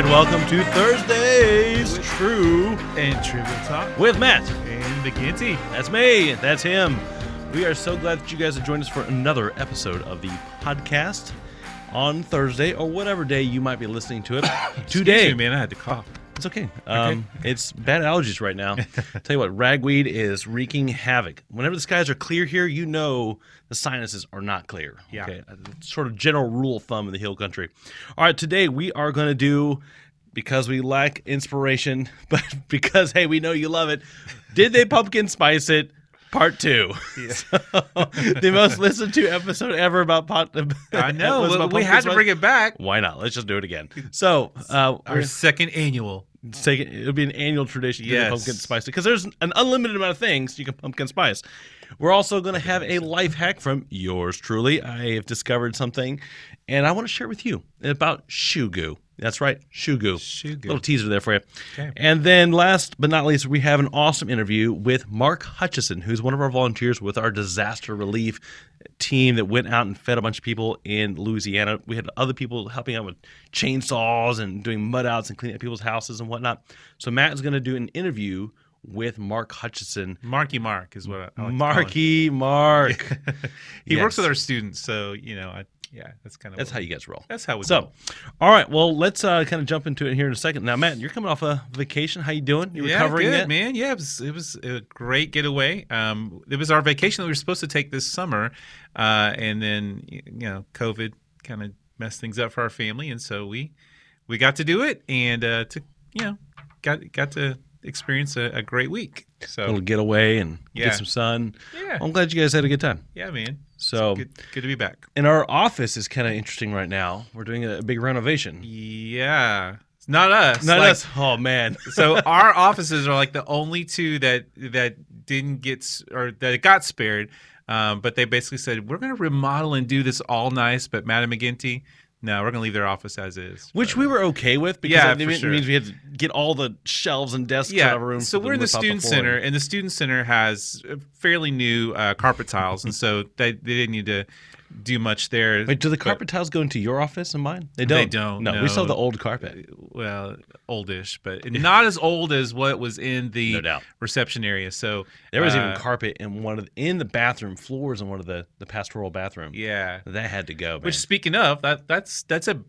right, welcome to Thursdays True and Trivial Talk with Matt. and McGinty. That's me. That's him. We are so glad that you guys have joined us for another episode of the podcast on Thursday or whatever day you might be listening to it. Today, Excuse me, man, I had to cough. It's okay. Um, It's bad allergies right now. Tell you what, ragweed is wreaking havoc. Whenever the skies are clear here, you know the sinuses are not clear. Yeah. Okay. It's sort of general rule of thumb in the hill country. All right, today we are going to do because we lack inspiration, but because hey, we know you love it. Did they pumpkin spice it? Part two. So, the most listened to episode ever about pot. I know. we had to spice. bring it back. Why not? Let's just do it again. So, uh, Our second annual. Take it, it'll be an annual tradition to Yes. pumpkin spice because there's an unlimited amount of things you can pumpkin spice. We're also going to have a life hack from yours truly. I have discovered something, and I want to share with you about shoe goo. That's right, goo. Shoe. Little teaser there for you. Okay. And then, last but not least, we have an awesome interview with Mark Hutchison, who's one of our volunteers with our disaster relief team that went out and fed a bunch of people in Louisiana. We had other people helping out with chainsaws and doing mud outs and cleaning up people's houses and whatnot. So Matt is going to do an interview with Mark Hutchison. Marky Mark is what I, like to call him. Marky Mark. He works with our students, so you know, I, yeah, that's kind of That's how you guys roll. That's how we So, go. all right. Well, let's uh, kind of jump into it here in a second. Now, Matt, you're coming off a vacation. How you doing? You yeah, recovering good, man. Yeah, it was it was a great getaway. Um, it was our vacation that we were supposed to take this summer, uh, and then you know, COVID kind of messed things up for our family, and so we we got to do it, and uh, to you know, got got to experience a, a great week. A So little getaway and Yeah. get some sun. yeah, I'm glad you guys had a good time. yeah, man. So, Good, good to be back. and our office is kind of interesting right now. We're doing a big renovation. Yeah, it's not us. Not like- us. Oh man. so our offices are like the only two that that didn't get or that got spared. Um, but they basically said we're going to remodel and do this all nice. But Matt and McGinty, no, we're going to leave their office as is. Which But- we were okay with because Yeah, it, mean- sure. means we had to get all the shelves and desks out of room. So we're in the student center, and the student center has fairly new uh, carpet tiles, and so they, they didn't need to do much there. Wait, do the carpet tiles go into your office and mine? They don't. They don't, No, we saw the old carpet. well, oldish, but not as old as what was in the No reception area. So There was uh, even carpet in one of the, in the bathroom floors in one of the the pastoral bathroom. yeah. That had to go. Man. Which, speaking of, that that's that's a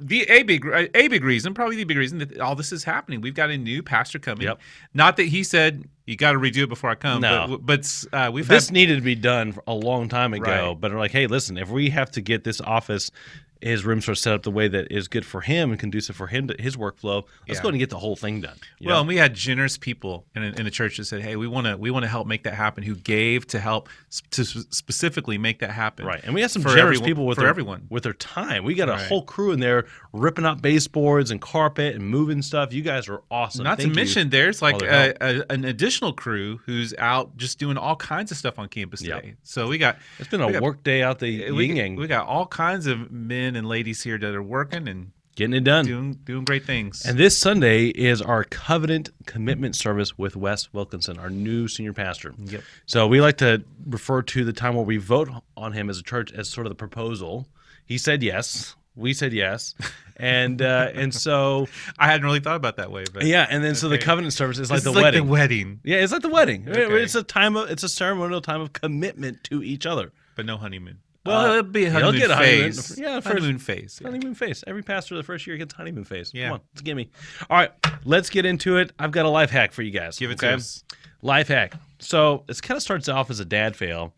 the a big a big reason, probably the big reason that all this is happening. We've got a new pastor coming. Yep. Not that he said you got to redo it before I come. No. but, but uh, we've this had needed to be done a long time ago. Right. But we're like, hey, listen, if we have to get this office, his rooms are set up the way that is good for him and conducive for him to his workflow. Let's Yeah. go ahead and get the whole thing done. well, know? and we had generous people in, in the church that said, "Hey, we want to we want to help make that happen." Who gave to help sp- to specifically make that happen. Right, and we had some generous everyone- people with for their, everyone. with their time. We got a Right. whole crew in there ripping up baseboards and carpet and moving stuff. You guys are awesome. Not Thank to mention, there's like a, a, an additional crew who's out just doing all kinds of stuff on campus Yep. today. So we got it's been a got- work day out the we, yin yang, we got all kinds of men and ladies here that are working and getting it done. doing doing great things. And this Sunday is our covenant commitment service with Wes Wilkinson, our new senior pastor. Yep. So we like to refer to the time where we vote on him as a church as sort of the proposal. He said yes. We said yes, and uh, and so I hadn't really thought about that way, but yeah, and then so the covenant service is like this the is like wedding. the wedding, yeah, it's like the wedding. Okay. It's a time of it's a ceremonial time of commitment to each other. but no honeymoon. Uh, Well, it'll be a he'll honeymoon get a honeymoon. phase. Yeah, first- honeymoon phase. yeah. Honeymoon phase. Every pastor the first year gets honeymoon face. Yeah. Come on, let's give me. All right, let's get into it. I've got a life hack for you guys. Give it okay? to us. Life hack. So it kind of starts off as a dad fail.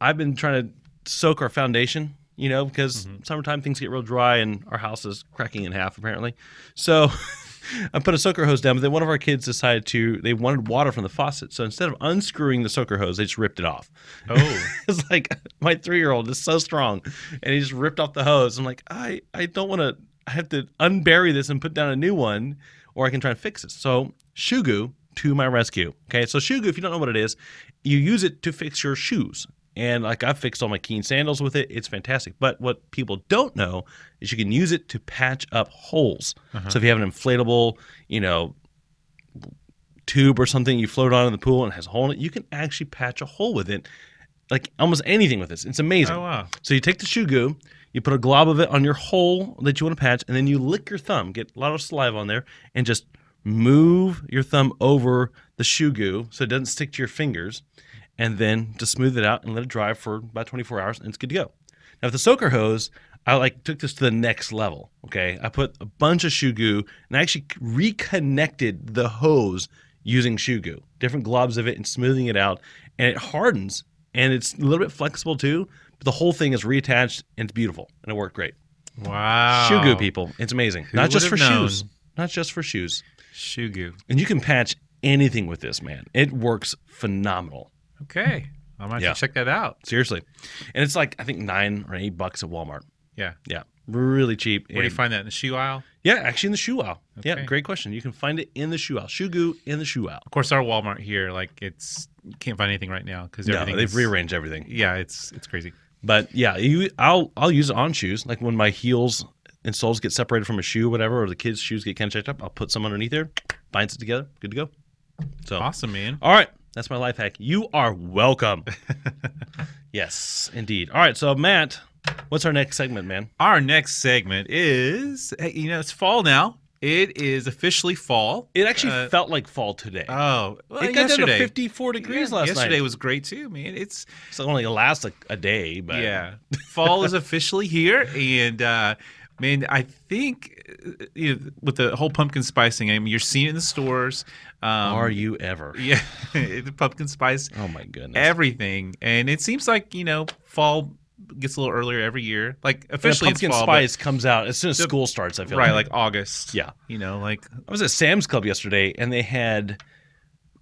I've been trying to soak our foundation, you know, because Mm-hmm. summertime things get real dry and our house is cracking in half apparently. So I put a soaker hose down, but then one of our kids decided to they wanted water from the faucet. So instead of unscrewing the soaker hose, they just ripped it off. Oh, it's like my three year old is so strong, and he just ripped off the hose. I'm like, I I don't want to. I have to unbury this and put down a new one, or I can try and fix it. So Shoe Goo to my rescue. Okay, so Shoe Goo, if you don't know what it is, you use it to fix your shoes. And like I've fixed all my Keen sandals with it, it's fantastic. But what people don't know is you can use it to patch up holes. Uh-huh. So if you have an inflatable, you know, tube or something you float on in the pool and it has a hole in it, you can actually patch a hole with it like almost anything with this. It's amazing. Oh wow. So you take the shoe goo, you put a glob of it on your hole that you want to patch, and then you lick your thumb, get a lot of saliva on there, and just move your thumb over the shoe goo so it doesn't stick to your fingers, and then just smooth it out and let it dry for about 24 hours, and it's good to go. Now with the soaker hose, I like took this to the next level. Okay, I put a bunch of shoe goo and I actually reconnected the hose using shoe goo, different globs of it, and smoothing it out, and it hardens and it's a little bit flexible too. But the whole thing is reattached and it's beautiful, and it worked great. Wow. Shoe goo, people, it's amazing. Not just for known? shoes, not just for shoes, Shoe goo. and you can patch anything with this, man. It works phenomenal. Okay. I might Yeah. have to check that out. Seriously, and it's like I think nine or eight bucks at Walmart. Yeah. Yeah, really cheap. Where do you find that in the shoe aisle? Yeah, actually in the shoe aisle. Yeah, great question. You can find it in the shoe aisle. Shoe goo in the shoe aisle. Of course, our Walmart here, like it's you can't find anything right now because No, they've is- rearranged everything. Yeah, it's it's crazy. But yeah, you, I'll I'll use it on shoes. Like when my heels and soles get separated from a shoe, whatever, or the kids' shoes get kind of checked up, I'll put some underneath there, binds it together, good to go. So Awesome, man. all right, that's my life hack. You are welcome. yes, indeed. All right, so Matt, what's our next segment, man? Our next segment is, hey, you know, it's fall now. It is officially fall. It actually Uh, felt like fall today. Oh, well, it got down to 54 degrees Yeah, last yesterday night. Yesterday was great too, man. It's it's only lasts like a day, but yeah, fall is officially here, and uh, man, I think uh, you know, with the whole pumpkin spicing, I mean, you're seeing it in the stores. Um, are you ever? Yeah, the pumpkin spice, Oh my goodness. everything, and it seems like you know fall gets a little earlier every year. Like officially, pumpkin it's fall, spice comes out as soon as The- school starts. I feel right? Like August. Yeah. you know, like I was at Sam's Club yesterday and they had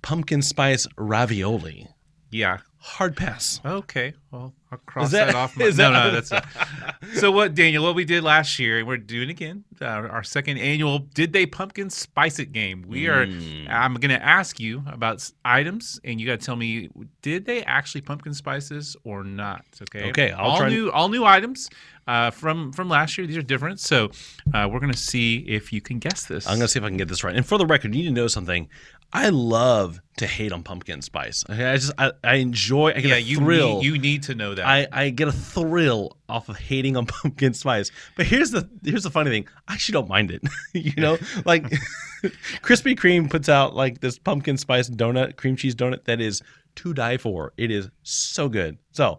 pumpkin spice ravioli. Yeah. Hard pass. Okay, well, I'll cross that- that, off. My, no, that- no, that's not. so what, Daniel? What we did last year, and we're doing again, uh, our second annual "Did They Pumpkin Spice It" game. We are. Mm. I'm going to ask you about items, and you got to tell me did they actually pumpkin spices or not? Okay. Okay, I'll all try and- new, all new items uh, from from last year. These are different, so uh, we're going to see if you can guess this. I'm gonna see if I can get this right. And for the record, you need to know something. I love to hate on pumpkin spice. Okay, I just I, I enjoy. I get yeah, a you thrill. need, you need to know that. I, I get a thrill off of hating on pumpkin spice. But here's the here's the funny thing. I actually don't mind it. you know, like Krispy Kreme puts out like this pumpkin spice donut, cream cheese donut that is to die for. It is so good. So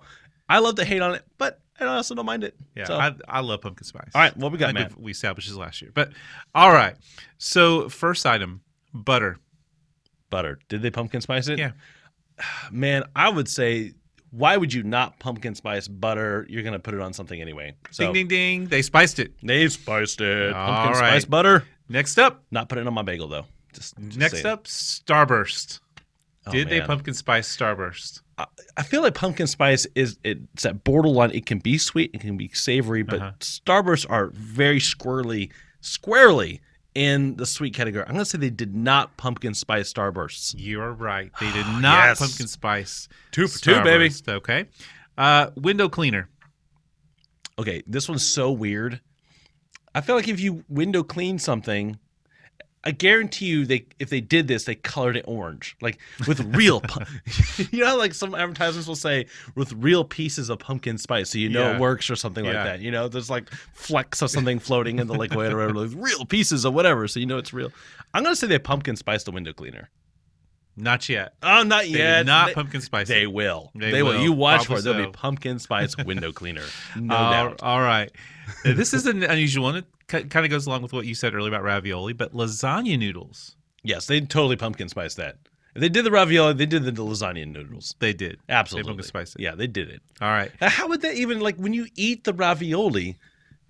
I love to hate on it, but I also don't mind it. Yeah, So, I, I love pumpkin spice. all right, what we got, Matt? we established this last year, but all right. So first item, butter. Butter. Did they pumpkin spice it? Yeah. Man, I would say, why would you not pumpkin spice butter? You're gonna put it on something anyway. So ding ding ding. They spiced it. they spiced it. All Pumpkin right. spice butter. Next up, Not putting it on my bagel though. Just, just next up, Starburst. Oh, Did they pumpkin spice Starburst? I feel like pumpkin spice is it's that borderline. It can be sweet, it can be savory, but Uh-huh. Starbursts are very squirrely, squarely in the sweet category. I'm gonna say they did not pumpkin spice Starbursts. You're right. They did not Yes. pumpkin spice. Two for two, baby. Okay. Uh, window cleaner. Okay, this one's so weird. I feel like if you window clean something, I guarantee you they if they did this, they colored it orange, like with real. pu- you know, like some advertisements will say with real pieces of pumpkin spice, so you know Yeah. it works or something like that. You know, there's like flecks of something floating in the liquid or whatever, like real pieces of whatever, so you know it's real. I'm gonna say they pumpkin spice the window cleaner. Not yet. Oh, not They yet. not They- pumpkin spice. They will. They They, will. will. You watch Probably for it. There'll be pumpkin spice window cleaner. No All- doubt. All right. This is an unusual one. Kind of goes along with what you said earlier about ravioli, but lasagna noodles. Yes, they totally pumpkin spice that. If they did the ravioli, they did the lasagna noodles. They did. Absolutely. pumpkin spiced it. Yeah, they did it. All right. Now, How would that even like when you eat the ravioli?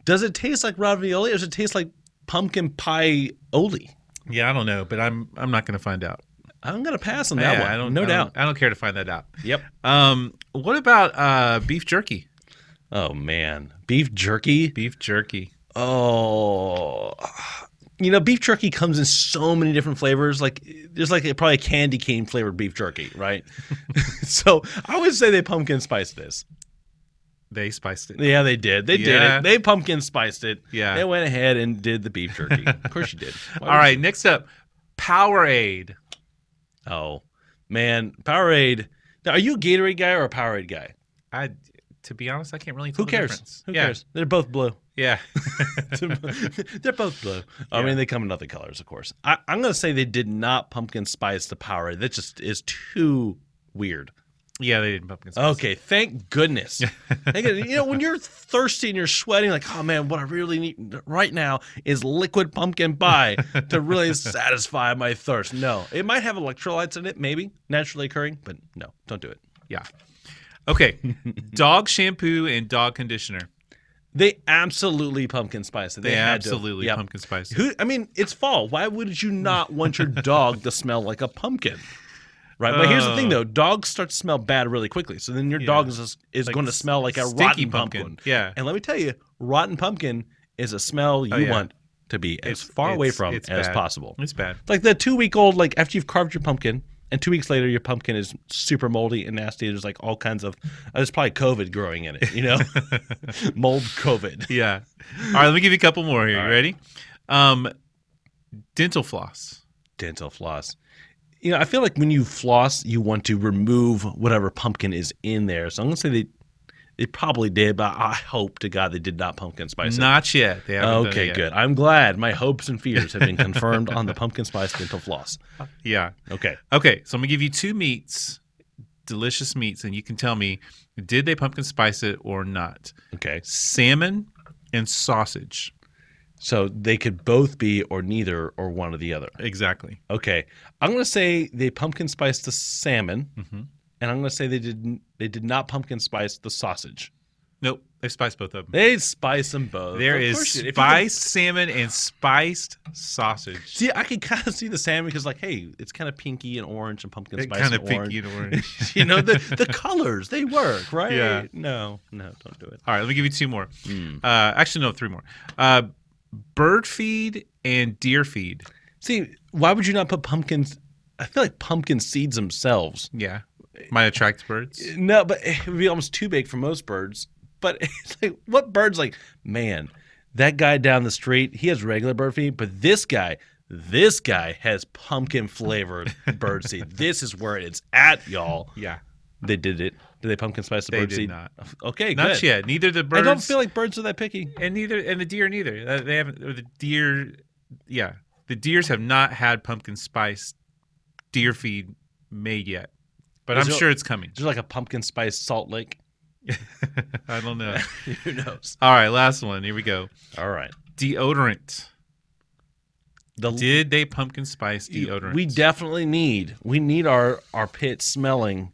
Does it taste like ravioli or does it taste like pumpkin pie oli? Yeah, I don't know, but I'm I'm not going to find out. I'm gonna pass on that Yeah, one. I don't. no I don't- doubt. I don't care to find that out. Yep. Um, what about uh, beef jerky? Oh man, beef jerky. Beef jerky. Oh, you know, beef jerky comes in so many different flavors. Like there's like a, probably a candy cane flavored beef jerky, right? so I would say they pumpkin spiced this. They spiced it. Yeah, they did. They did it. They pumpkin spiced it. Yeah. They went ahead and did the beef jerky. of course you did. Why All right. Next up, Powerade. Oh, man. Powerade. Now, are you a Gatorade guy or a Powerade guy? I, to be honest, I can't really Who tell the cares? difference. Who yeah. cares? They're both blue. Yeah. They're both blue. I Yeah. mean, they come in other colors, of course. I, I'm going to say they did not pumpkin spice the Powerade. That just is too weird. yeah, they didn't pumpkin spice. Okay, thank goodness. Thank goodness. You know, when you're thirsty and you're sweating, like, oh man, what I really need right now is liquid pumpkin pie to really satisfy my thirst. No, it might have electrolytes in it, maybe naturally occurring, but no, don't do it. Yeah. Okay. dog shampoo and dog conditioner. They absolutely pumpkin spice it. They, had to. absolutely Yep. pumpkin spice. it. Who? I mean, it's fall. Why would you not want your dog to smell like a pumpkin? Right, but here's the thing Oh. though: dogs start to smell bad really quickly. So then your dog is is Like going to smell like a stinky rotten pumpkin. pumpkin. Yeah. And let me tell you, rotten pumpkin is a smell oh, you Oh, yeah. want to be as It's- far away it's- from it's as bad. possible. It's bad. It's like the two week old, like after you've carved your pumpkin, and two weeks later your pumpkin is super moldy and nasty. There's like all kinds of, uh, there's probably COVID growing in it, you know, mold COVID. Yeah. All right, let me give you a couple more here. All You right. ready? Um, dental floss. dental floss. You know, I feel like when you floss, you want to remove whatever pumpkin is in there. So I'm gonna say they they probably did, but I hope to God they did not pumpkin spice it. Not yet. They haven't it Okay, yet. good. I'm glad my hopes and fears have been confirmed on the pumpkin spice dental floss. Yeah. Okay. Okay, so I'm gonna give you two meats, delicious meats, and you can tell me did they pumpkin spice it or not. Okay. Salmon and sausage. So they could both be or neither or one or the other. Exactly. Okay. I'm gonna say they pumpkin spice the salmon, Mhm. And I'm gonna say they didn't they did not pumpkin spice the sausage. Nope, they spiced both of them. They spice them both. There Of is course you. If you could- spiced salmon and spiced sausage. See, I can kind of see the salmon because, like, hey, it's kind of pinky and orange and pumpkin spice Kind and of pinky orange. and orange. you know, the the colors they work, right? Yeah. No, no, don't do it. All right, let me give you two more. Hmm. Uh, actually, no, three more. Uh, bird feed and deer feed. See, why would you not put pumpkins? I feel like pumpkin seeds themselves. Yeah, might attract birds. No, but it would be almost too big for most birds. But it's like, what bird's like, man, that guy down the street, he has regular bird feed, but this guy, this guy has pumpkin flavored bird seed. This is where it's at, y'all. Yeah, They did it. Did they pumpkin spice the They bird did seed? not. Okay, not good. yet. Neither the birds. I don't feel like birds are that picky. and neither and the deer neither. Uh, they haven't. Or the deer, yeah, the deers have not had pumpkin spice deer feed made yet, but Is I'm there- sure it's coming. Is there like a pumpkin spice salt lake? I don't know. Who knows? All right, last one. Here we go. All right. Deodorant. The Did they pumpkin spice deodorant? we definitely need we need our our pit smelling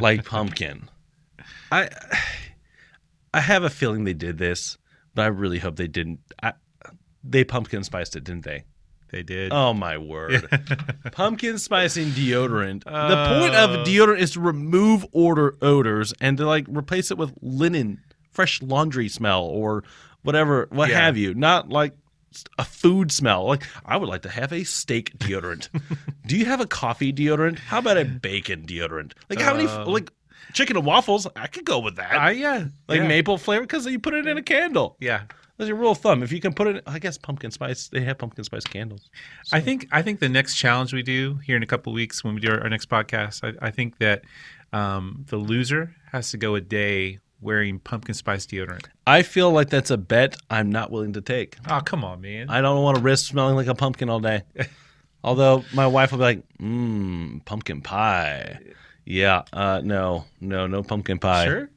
like pumpkin. I I have a feeling they did this, but I really hope they didn't. I, they pumpkin spiced it, didn't they? They did. Oh my word. Pumpkin spicing deodorant. the point Oh. of deodorant is to remove odor odors and to like replace it with linen, fresh laundry smell or whatever, what Yeah. have you. Not like a food smell. Like I would like to have a steak deodorant. Do you have a coffee deodorant? How about a bacon deodorant? Like how many Um, like chicken and waffles? I could go with that. Ah, yeah. like yeah. maple flavor because you put it in a candle. Yeah. That's your rule of thumb. If you can put it, I guess pumpkin spice. They have pumpkin spice candles. I think I think the next challenge we do here in a couple weeks when we do our, our next podcast, I, I think that um, the loser has to go a day wearing pumpkin spice deodorant. I feel like that's a bet I'm not willing to take. Oh come on, man! I don't want to risk smelling like a pumpkin all day. Although my wife will be like, mmm, pumpkin pie. Yeah, uh, no, no, no pumpkin pie. sure.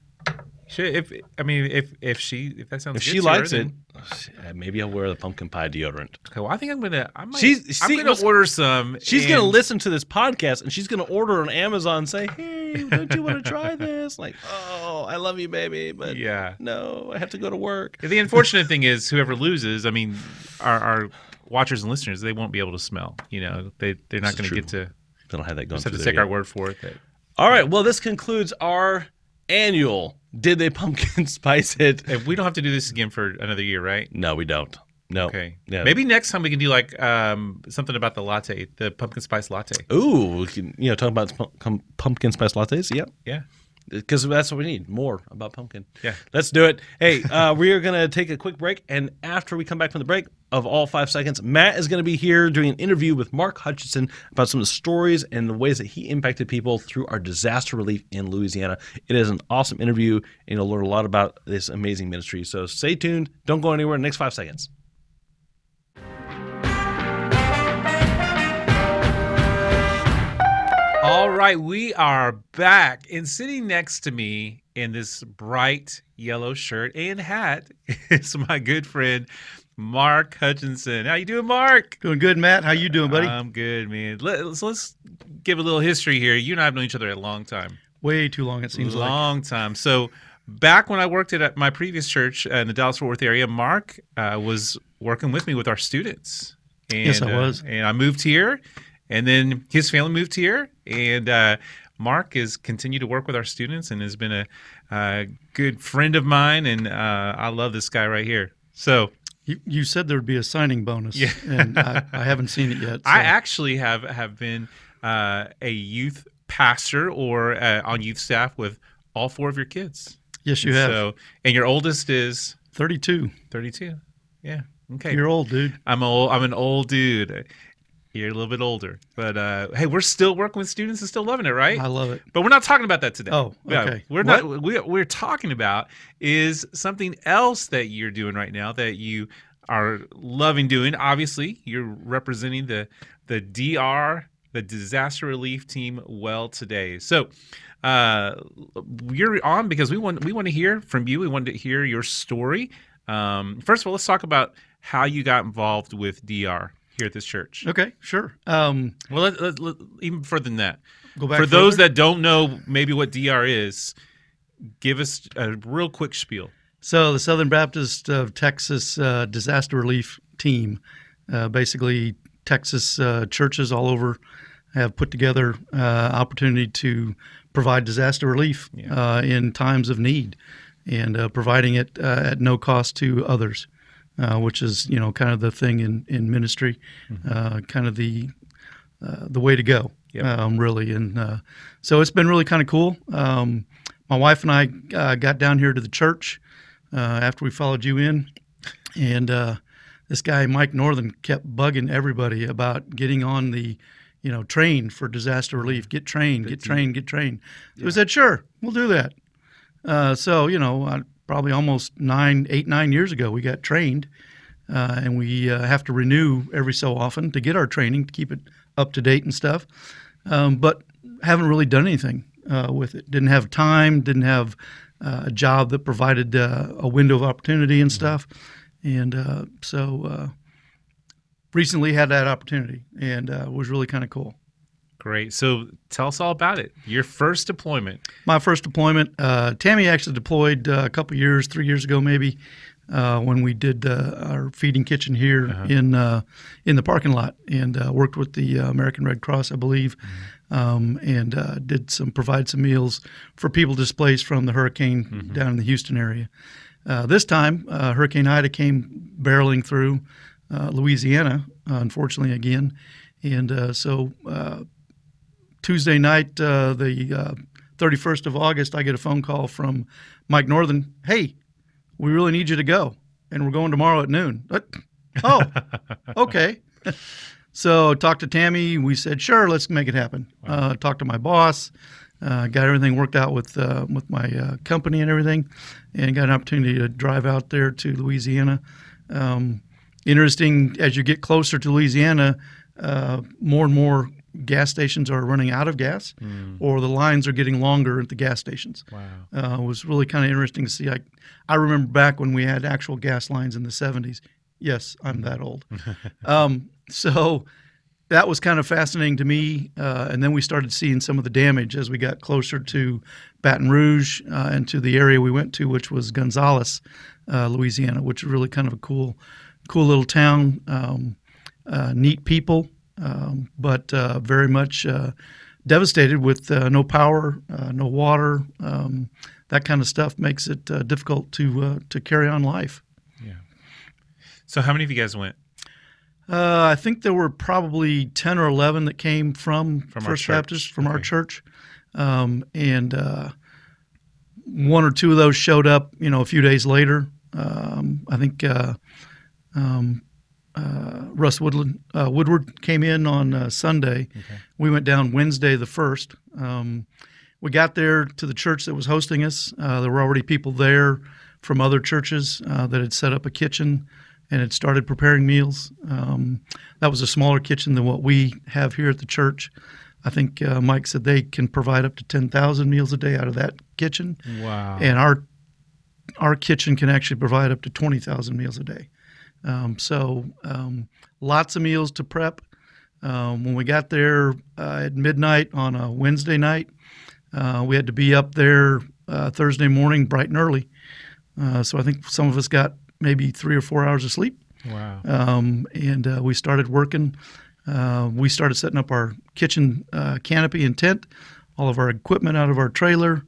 If I mean, if if she if that sounds If good she to her, likes it, then- uh, maybe I'll wear the pumpkin pie deodorant. okay. Well, I think I'm gonna. I might, She's- I'm gonna order some. She's gonna listen to this podcast and she's gonna order on Amazon. and Say, hey, don't you want to try this? Like, oh, I love you, baby, but Yeah. no, I have to go to work. The unfortunate thing is, whoever loses, I mean, our, our watchers and listeners, they won't be able to smell. You know, they they're not going to get to They don't have that going just have to take yet. our word for it. That All right. Well, this concludes our annual Did They Pumpkin Spice It? And we don't have to do this again for another year, right? No, we don't. No. Okay. Yeah. Maybe next time we can do like um, something about the latte, the pumpkin spice latte. Ooh, we can you know talk about pum- pumpkin spice lattes. Yep. Yeah. Because that's what we need more about pumpkin. Yeah. Let's do it. Hey, uh, we are gonna take a quick break, and after we come back from the break, of all five seconds, Matt is going to be here doing an interview with Mark Hutchinson about some of the stories and the ways that he impacted people through our disaster relief in Louisiana. It is an awesome interview, and you'll learn a lot about this amazing ministry. So stay tuned. Don't go anywhere. Next five seconds. All right, we are back. And sitting next to me in this bright yellow shirt and hat is my good friend Mark Hutchinson. How you doing, Mark? Doing good, Matt. How you doing, buddy? I'm good, man. Let's let's give a little history here. You and I have known each other a long time. Way too long, it seems like. long time. So back when I worked at my previous church in the Dallas Fort Worth area, Mark uh, was working with me with our students. And, Yes, I uh, was. and I moved here, and then his family moved here, and uh, Mark has continued to work with our students and has been a, a good friend of mine, and uh, I love this guy right here. So You, you said there would be a signing bonus, Yeah. and I, I haven't seen it yet. I actually have have been uh, a youth pastor or uh, on youth staff with all four of your kids. yes, you have. So, and your oldest is 32. 32. Yeah. Okay. You're old, dude. I'm old. I'm an old dude. You're a little bit older, but uh, hey, we're still working with students and still loving it, right? I love it. But we're not talking about that today. Oh, okay. we're not. We, we're talking about is something else that you're doing right now that you are loving doing. Obviously, you're representing the the DR, the disaster relief team, well today. So. Uh, you're on because we want we want to hear from you. We want to hear your story. Um, first of all, let's talk about how you got involved with DR here at this church. Okay, sure. Um, Well, let, let, let- even further than that, go back for those that don't know maybe what DR is, give us a real quick spiel. So the Southern Baptist of Texas uh, Disaster Relief Team, uh, basically Texas uh, churches all over, have put together uh, opportunity to provide disaster relief Yeah. uh, in times of need, and uh, providing it uh, at no cost to others, uh, which is you know kind of the thing in in ministry, uh, kind of the uh, the way to go, Yep. um, really. And uh, so it's been really kind of cool. Um, my wife and I uh, got down here to the church uh, after we followed you in, and uh, this guy Mike Northern kept bugging everybody about getting on the, you know, train for disaster relief. Get trained, get trained, get trained. So we said, sure, we'll do that. Uh, so you know, uh, probably almost nine, eight, nine years ago, we got trained, uh, and we uh, have to renew every so often to get our training to keep it up to date and stuff. Um, but haven't really done anything uh, with it. Didn't have time. Didn't have uh, a job that provided uh, a window of opportunity and stuff. And uh, so uh, recently had that opportunity, and uh, was really kind of cool. Great. So tell us all about it. Your first deployment. My first deployment, uh, Tammy actually deployed uh, a couple years, three years ago maybe, uh, when we did uh, our feeding kitchen here in uh, in the parking lot, and uh, worked with the uh, American Red Cross, I believe, um, and uh, did some provide some meals for people displaced from the hurricane down in the Houston area. Uh, this time, uh, Hurricane Ida came barreling through uh, Louisiana, unfortunately again, and uh, so uh, Tuesday night, uh, the uh, 31st of August, I get a phone call from Mike Northern. Hey, we really need you to go, and we're going tomorrow at noon. What? Oh, okay. So talked to Tammy. We said, sure, let's make it happen. Uh, talked to my boss. Uh, got everything worked out with uh, with my uh, company and everything, and got an opportunity to drive out there to Louisiana. Um, interesting as you get closer to Louisiana, uh, more and more gas stations are running out of gas, or the lines are getting longer at the gas stations. Wow. Uh, it was really kind of interesting to see. I, I remember back when we had actual gas lines in the 70s. Yes, I'm that old. um, so that was kind of fascinating to me. Uh, and then we started seeing some of the damage as we got closer to Baton Rouge uh, and to the area we went to, which was Gonzales, uh, Louisiana, which is really kind of a cool, cool little town. Um, uh, neat people, um, but uh, very much uh, devastated with uh, no power, uh, no water. Um, that kind of stuff makes it uh, difficult to uh, to carry on life. Yeah. So how many of you guys went? Uh, I think there were probably ten or eleven that came from, From First. Baptist, from our church, um, and uh, one or two of those showed up. You know, a few days later. Um, I think uh, um, Russ Woodland uh, Woodward came in on uh, Sunday. We went down Wednesday the first. Um, we got there to the church that was hosting us. Uh, there were already people there from other churches uh, that had set up a kitchen and had started preparing meals. Um, that was a smaller kitchen than what we have here at the church. I think uh, Mike said they can provide up to ten thousand meals a day out of that kitchen Wow. and our our kitchen can actually provide up to 20,000 meals a day. Um, so um, lots of meals to prep. Um, when we got there uh, at midnight on a Wednesday night, uh, we had to be up there uh, Thursday morning bright and early. Uh, so I think some of us got maybe three or four hours of sleep. wow. Um, and uh, we started working. Uh, we started setting up our kitchen uh, canopy and tent, all of our equipment out of our trailer.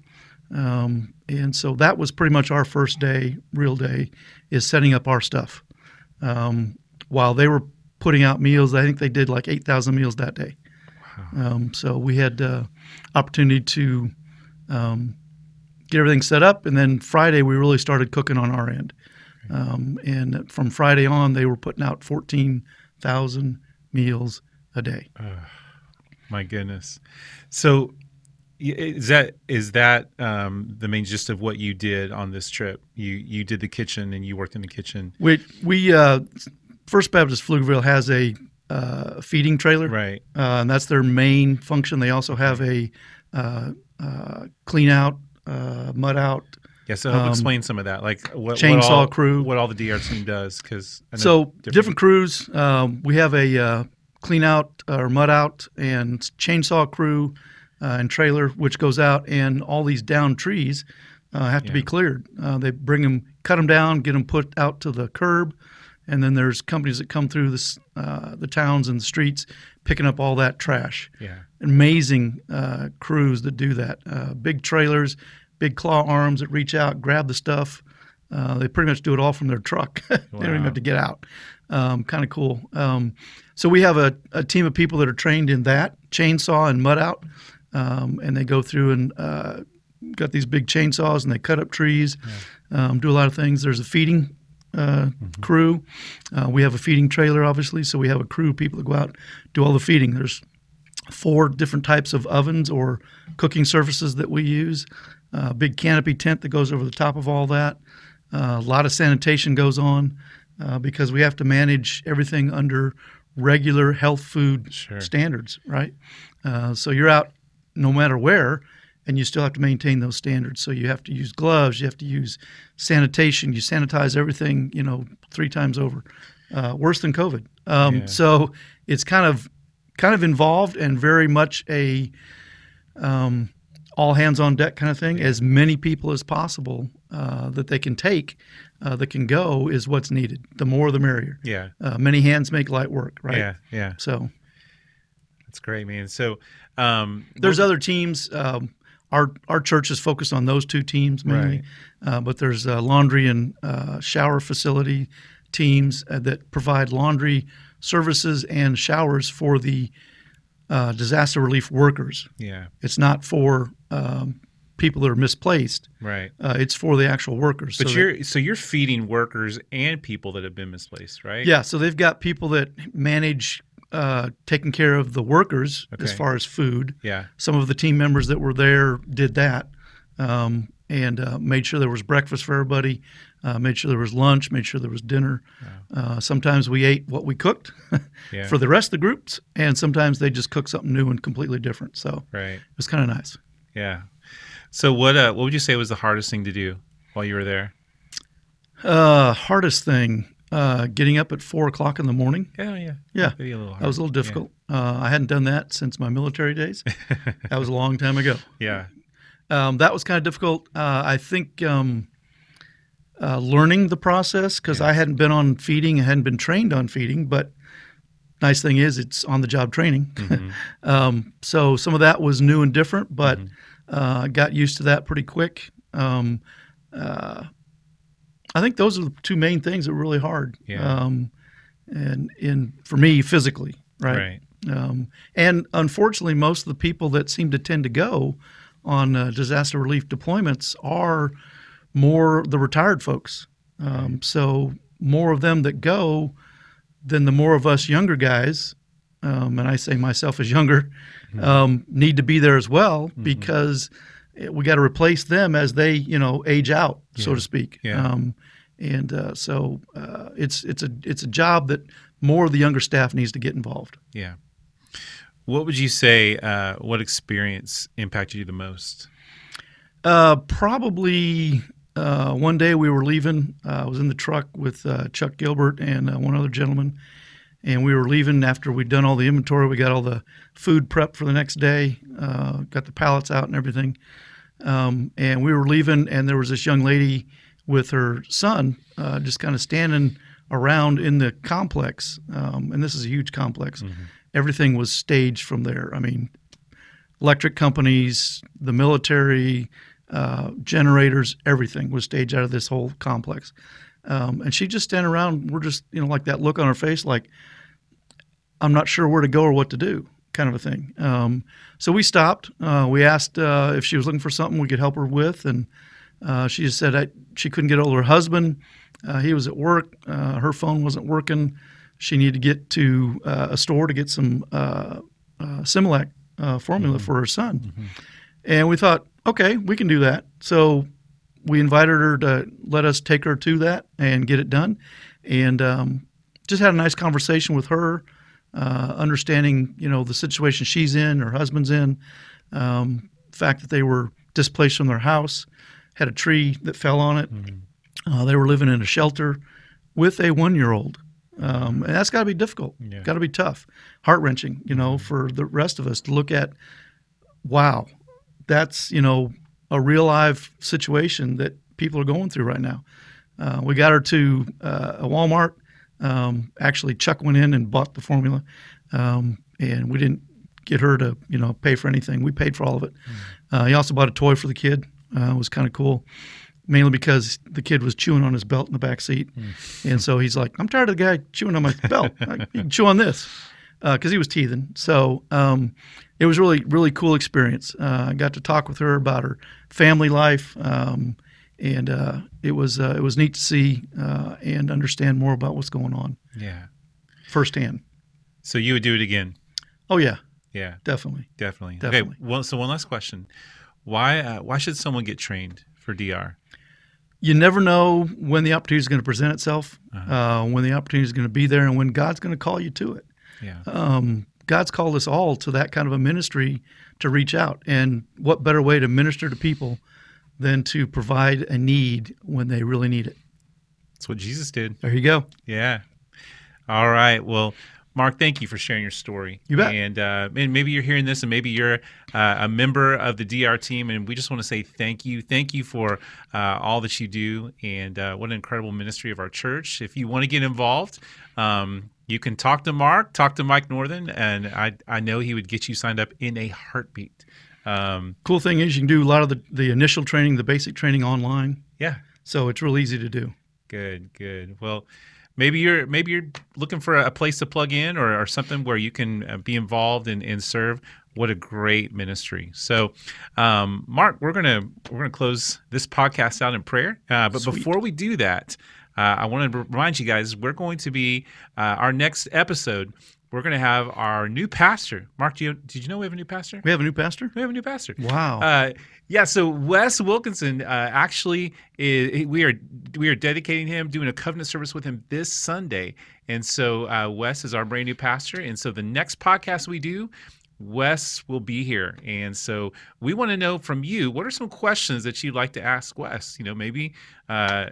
Um, and so that was pretty much our first day, real day, is setting up our stuff. Um, while they were putting out meals, I think they did like 8,000 meals that day. Um, so we had uh, opportunity to um, get everything set up, and then Friday we really started cooking on our end. Um, and from Friday on, they were putting out 14,000 meals a day. My goodness. So is that is that um, the main gist of what you did on this trip? You you did the kitchen and you worked in the kitchen, We we uh, First Baptist Pflugerville has a uh, feeding trailer, right? uh, and that's their main function. They also have a uh, uh, clean out, uh, mud out. Yeah. So help Um, explain some of that, like what chainsaw what all, crew. what all the DR team does, because So different, crews. Um, we have a uh, clean out or mud out and chainsaw crew uh, and trailer, which goes out, and all these down trees uh, have to be cleared. Uh, they bring them, cut them down, get them put out to the curb, and then there's companies that come through this, uh, the towns and the streets picking up all that trash. Yeah. Amazing uh, crews that do that. Uh, big trailers, big claw arms that reach out, grab the stuff. Uh, they pretty much do it all from their truck. they don't even have to get out. Um, kind of cool. Um, so we have a, a team of people that are trained in that chainsaw and mud out, um, and they go through and uh, got these big chainsaws and they cut up trees, um, do a lot of things. There's a feeding uh, crew. Uh, we have a feeding trailer, obviously, so we have a crew of people that go out do all the feeding. There's four different types of ovens or cooking surfaces that we use. A big canopy tent that goes over the top of all that. Uh, a lot of sanitation goes on uh, because we have to manage everything under regular health food Sure. standards, right? Uh, so you're out no matter where, and you still have to maintain those standards. So you have to use gloves, you have to use sanitation, you sanitize everything, you know, three times over. Uh, worse than COVID. Um, Yeah. So it's kind of kind of involved and very much a um, all hands on deck kind of thing. As many people as possible uh, that they can take uh, that can go is what's needed. The more, the merrier. Yeah. Uh, many hands make light work, right? Yeah. Yeah. So That's great, man. So um, there's other teams. Um, our our church is focused on those two teams mainly, uh, but there's uh, laundry and uh, shower facility teams uh, that provide laundry services and showers for the uh, disaster relief workers. yeah. It's not for um, people that are misplaced. Right. Uh, it's for the actual workers. But so you're so you're feeding workers and people that have been misplaced, right? yeah, so they've got people that manage uh, taking care of the workers as far as food. Yeah. some of the team members that were there did that um, and uh, made sure there was breakfast for everybody, uh, made sure there was lunch, made sure there was dinner. Uh, sometimes we ate what we cooked Yeah. for the rest of the groups, and sometimes they just cooked something new and completely different. So right. it was kind of nice. Yeah. So what uh what would you say was the hardest thing to do while you were there? Uh, hardest thing, uh, getting up at four o'clock in the morning. Yeah, yeah. Yeah, Maybe a little hard. that was a little difficult. Uh, I hadn't done that since my military days. that was a long time ago. Yeah. um, that was kind of difficult. Uh, I think um, uh, learning the process because I hadn't been on feeding, I hadn't been trained on feeding. But nice thing is, it's on the job training. Mhm. um, so some of that was new and different, but uh, I got used to that pretty quick. I think those are the two main things that were really hard. Yeah. Um, and in for me physically, right? Right. Um, and unfortunately, most of the people that seem to tend to go on uh, disaster relief deployments are more the retired folks. Um, so more of them that go than the more of us younger guys, um, and I say myself as younger, um, need to be there as well because eh, we got to replace them as they, you know, age out, so to speak. Yeah. Um, and uh, so uh, it's it's a it's a job that more of the younger staff needs to get involved. Yeah. What would you say? Uh, what experience impacted you the most? Uh, probably uh, one day we were leaving. Uh, I was in the truck with uh, Chuck Gilbert and uh, one other gentleman, and we were leaving after we'd done all the inventory. We got all the food prep for the next day, uh, got the pallets out and everything. Um, and we were leaving, and there was this young lady with her son uh, just kind of standing around in the complex. Um, and this is a huge complex. Everything was staged from there. I mean, electric companies, the military, uh, generators, everything was staged out of this whole complex. Um, and she just standing around. We're just, you know, like that look on her face, like, I'm not sure where to go or what to do, kind of a thing. Um, so we stopped. Uh, we asked uh, if she was looking for something we could help her with. And uh, she just said I, she couldn't get hold of her husband. Uh, he was at work. Uh, her phone wasn't working. She needed to get to uh, a store to get some uh, uh, Similac uh, formula for her son. And we thought, okay, we can do that. So we invited her to let us take her to that and get it done. And um, just had a nice conversation with her, uh, understanding, you know, the situation she's in, her husband's in, um, fact that they were displaced from their house, had a tree that fell on it. Uh, they were living in a shelter with a one-year-old. Um, and that's got to be difficult. Yeah. Got to be tough, heart wrenching. You know, for the rest of us to look at, wow, that's you know a real live situation that people are going through right now. Uh, we got her to uh, a Walmart. Um, actually, Chuck went in and bought the formula, um, and we didn't get her to you know pay for anything. We paid for all of it. Uh, he also bought a toy for the kid. Uh, it was kind of cool, mainly because the kid was chewing on his belt in the back seat, and so he's like, "I'm tired of the guy chewing on my belt. I, you can chew on this," because he was teething. So um, it was really really cool experience. Uh, I got to talk with her about her family life, um, and uh, it was uh, it was neat to see uh, and understand more about what's going on Yeah. firsthand. So you would do it again? Oh yeah, Yeah, definitely. definitely. Definitely. Okay. Well, so one last question: Why? Uh, why should someone get trained for DR? You never know when the opportunity is going to present itself, uh when the opportunity is going to be there, and when God's going to call you to it. Yeah. um, God's called us all to that kind of a ministry to reach out. And what better way to minister to people than to provide a need when they really need it? That's what Jesus did. There you go. Yeah. All right. Well, Mark, thank you for sharing your story. You bet. And, uh, and maybe you're hearing this, and maybe you're uh, a member of the DR team, and we just want to say thank you. Thank you for uh, all that you do, and uh, what an incredible ministry of our church. If you want to get involved, um, you can talk to Mark, talk to Mike Northern, and I I know he would get you signed up in a heartbeat. Um, Cool thing is you can do a lot of the, the initial training, the basic training online. yeah. So it's real easy to do. Good, good. Well, maybe you're maybe you're looking for a place to plug in or, or something where you can uh, be involved and, and serve. What a great ministry! So, um, Mark, we're gonna we're gonna close this podcast out in prayer. Uh, but Sweet. before we do that, uh, I want to remind you guys we're going to be uh, our next episode. We're going to have our new pastor. Mark, do you, did you know we have a new pastor? We have a new pastor? We have a new pastor. Wow. Uh, yeah, so Wes Wilkinson uh, actually is, we are we are dedicating him, doing a covenant service with him this Sunday, and so uh, Wes is our brand new pastor, and so the next podcast we do. Wes will be here. And so we want to know from you what are some questions that you'd like to ask Wes? You know, maybe uh,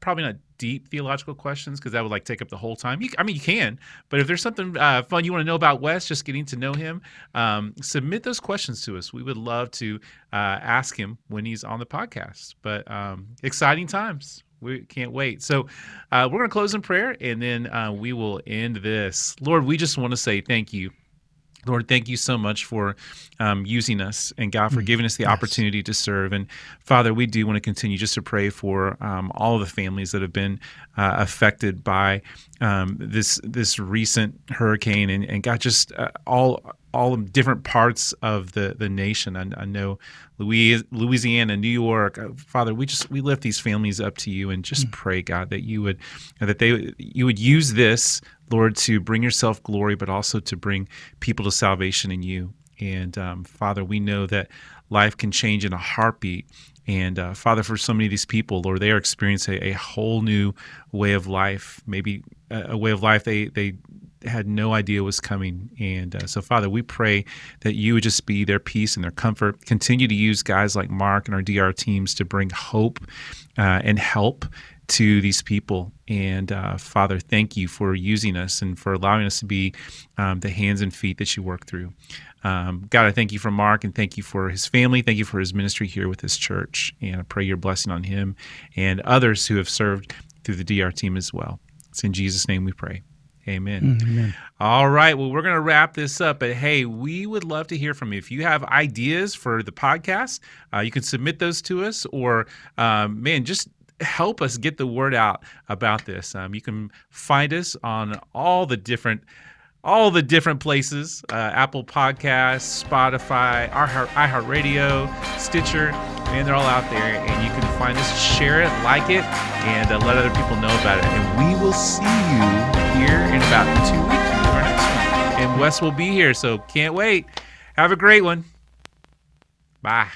probably not deep theological questions because that would like take up the whole time. You, I mean, you can, but if there's something uh, fun you want to know about Wes, just getting to know him, um, submit those questions to us. We would love to uh, ask him when he's on the podcast. But um, exciting times. We can't wait. So uh, we're going to close in prayer and then uh, we will end this. Lord, we just want to say thank you. Lord, thank you so much for um, using us and God for giving us the opportunity to serve. And Father, we do want to continue just to pray for um, all of the families that have been uh, affected by um, this this recent hurricane and, and God, just uh, all all the different parts of the the nation. I, I know Louis, Louisiana, New York. Uh, Father, we just we lift these families up to you and just mm. pray, God, that you would that they you would use this, Lord, to bring yourself glory, but also to bring people to salvation in you. And um, Father, we know that life can change in a heartbeat. And uh, Father, for so many of these people, Lord, they are experiencing a, a whole new way of life. Maybe a, a way of life they they had no idea was coming. And uh, so, Father, we pray that you would just be their peace and their comfort. Continue to use guys like Mark and our DR teams to bring hope uh, and help to these people. And uh, Father, thank you for using us and for allowing us to be um, the hands and feet that you work through. Um, God, I thank you for Mark and thank you for his family. Thank you for his ministry here with this church. And I pray your blessing on him and others who have served through the DR team as well. It's in Jesus' name we pray. Amen. Amen. All right. Well, we're going to wrap this up, but hey, we would love to hear from you. If you have ideas for the podcast, uh, you can submit those to us, or um, man, just help us get the word out about this. Um, you can find us on all the different all the different places uh, Apple Podcasts, Spotify, iHeartRadio, Stitcher, and they're all out there. And you can find us, share it, like it, and uh, let other people know about it. And we will see you here in about two weeks for our next one. And Wes will be here, so can't wait. Have a great one. Bye.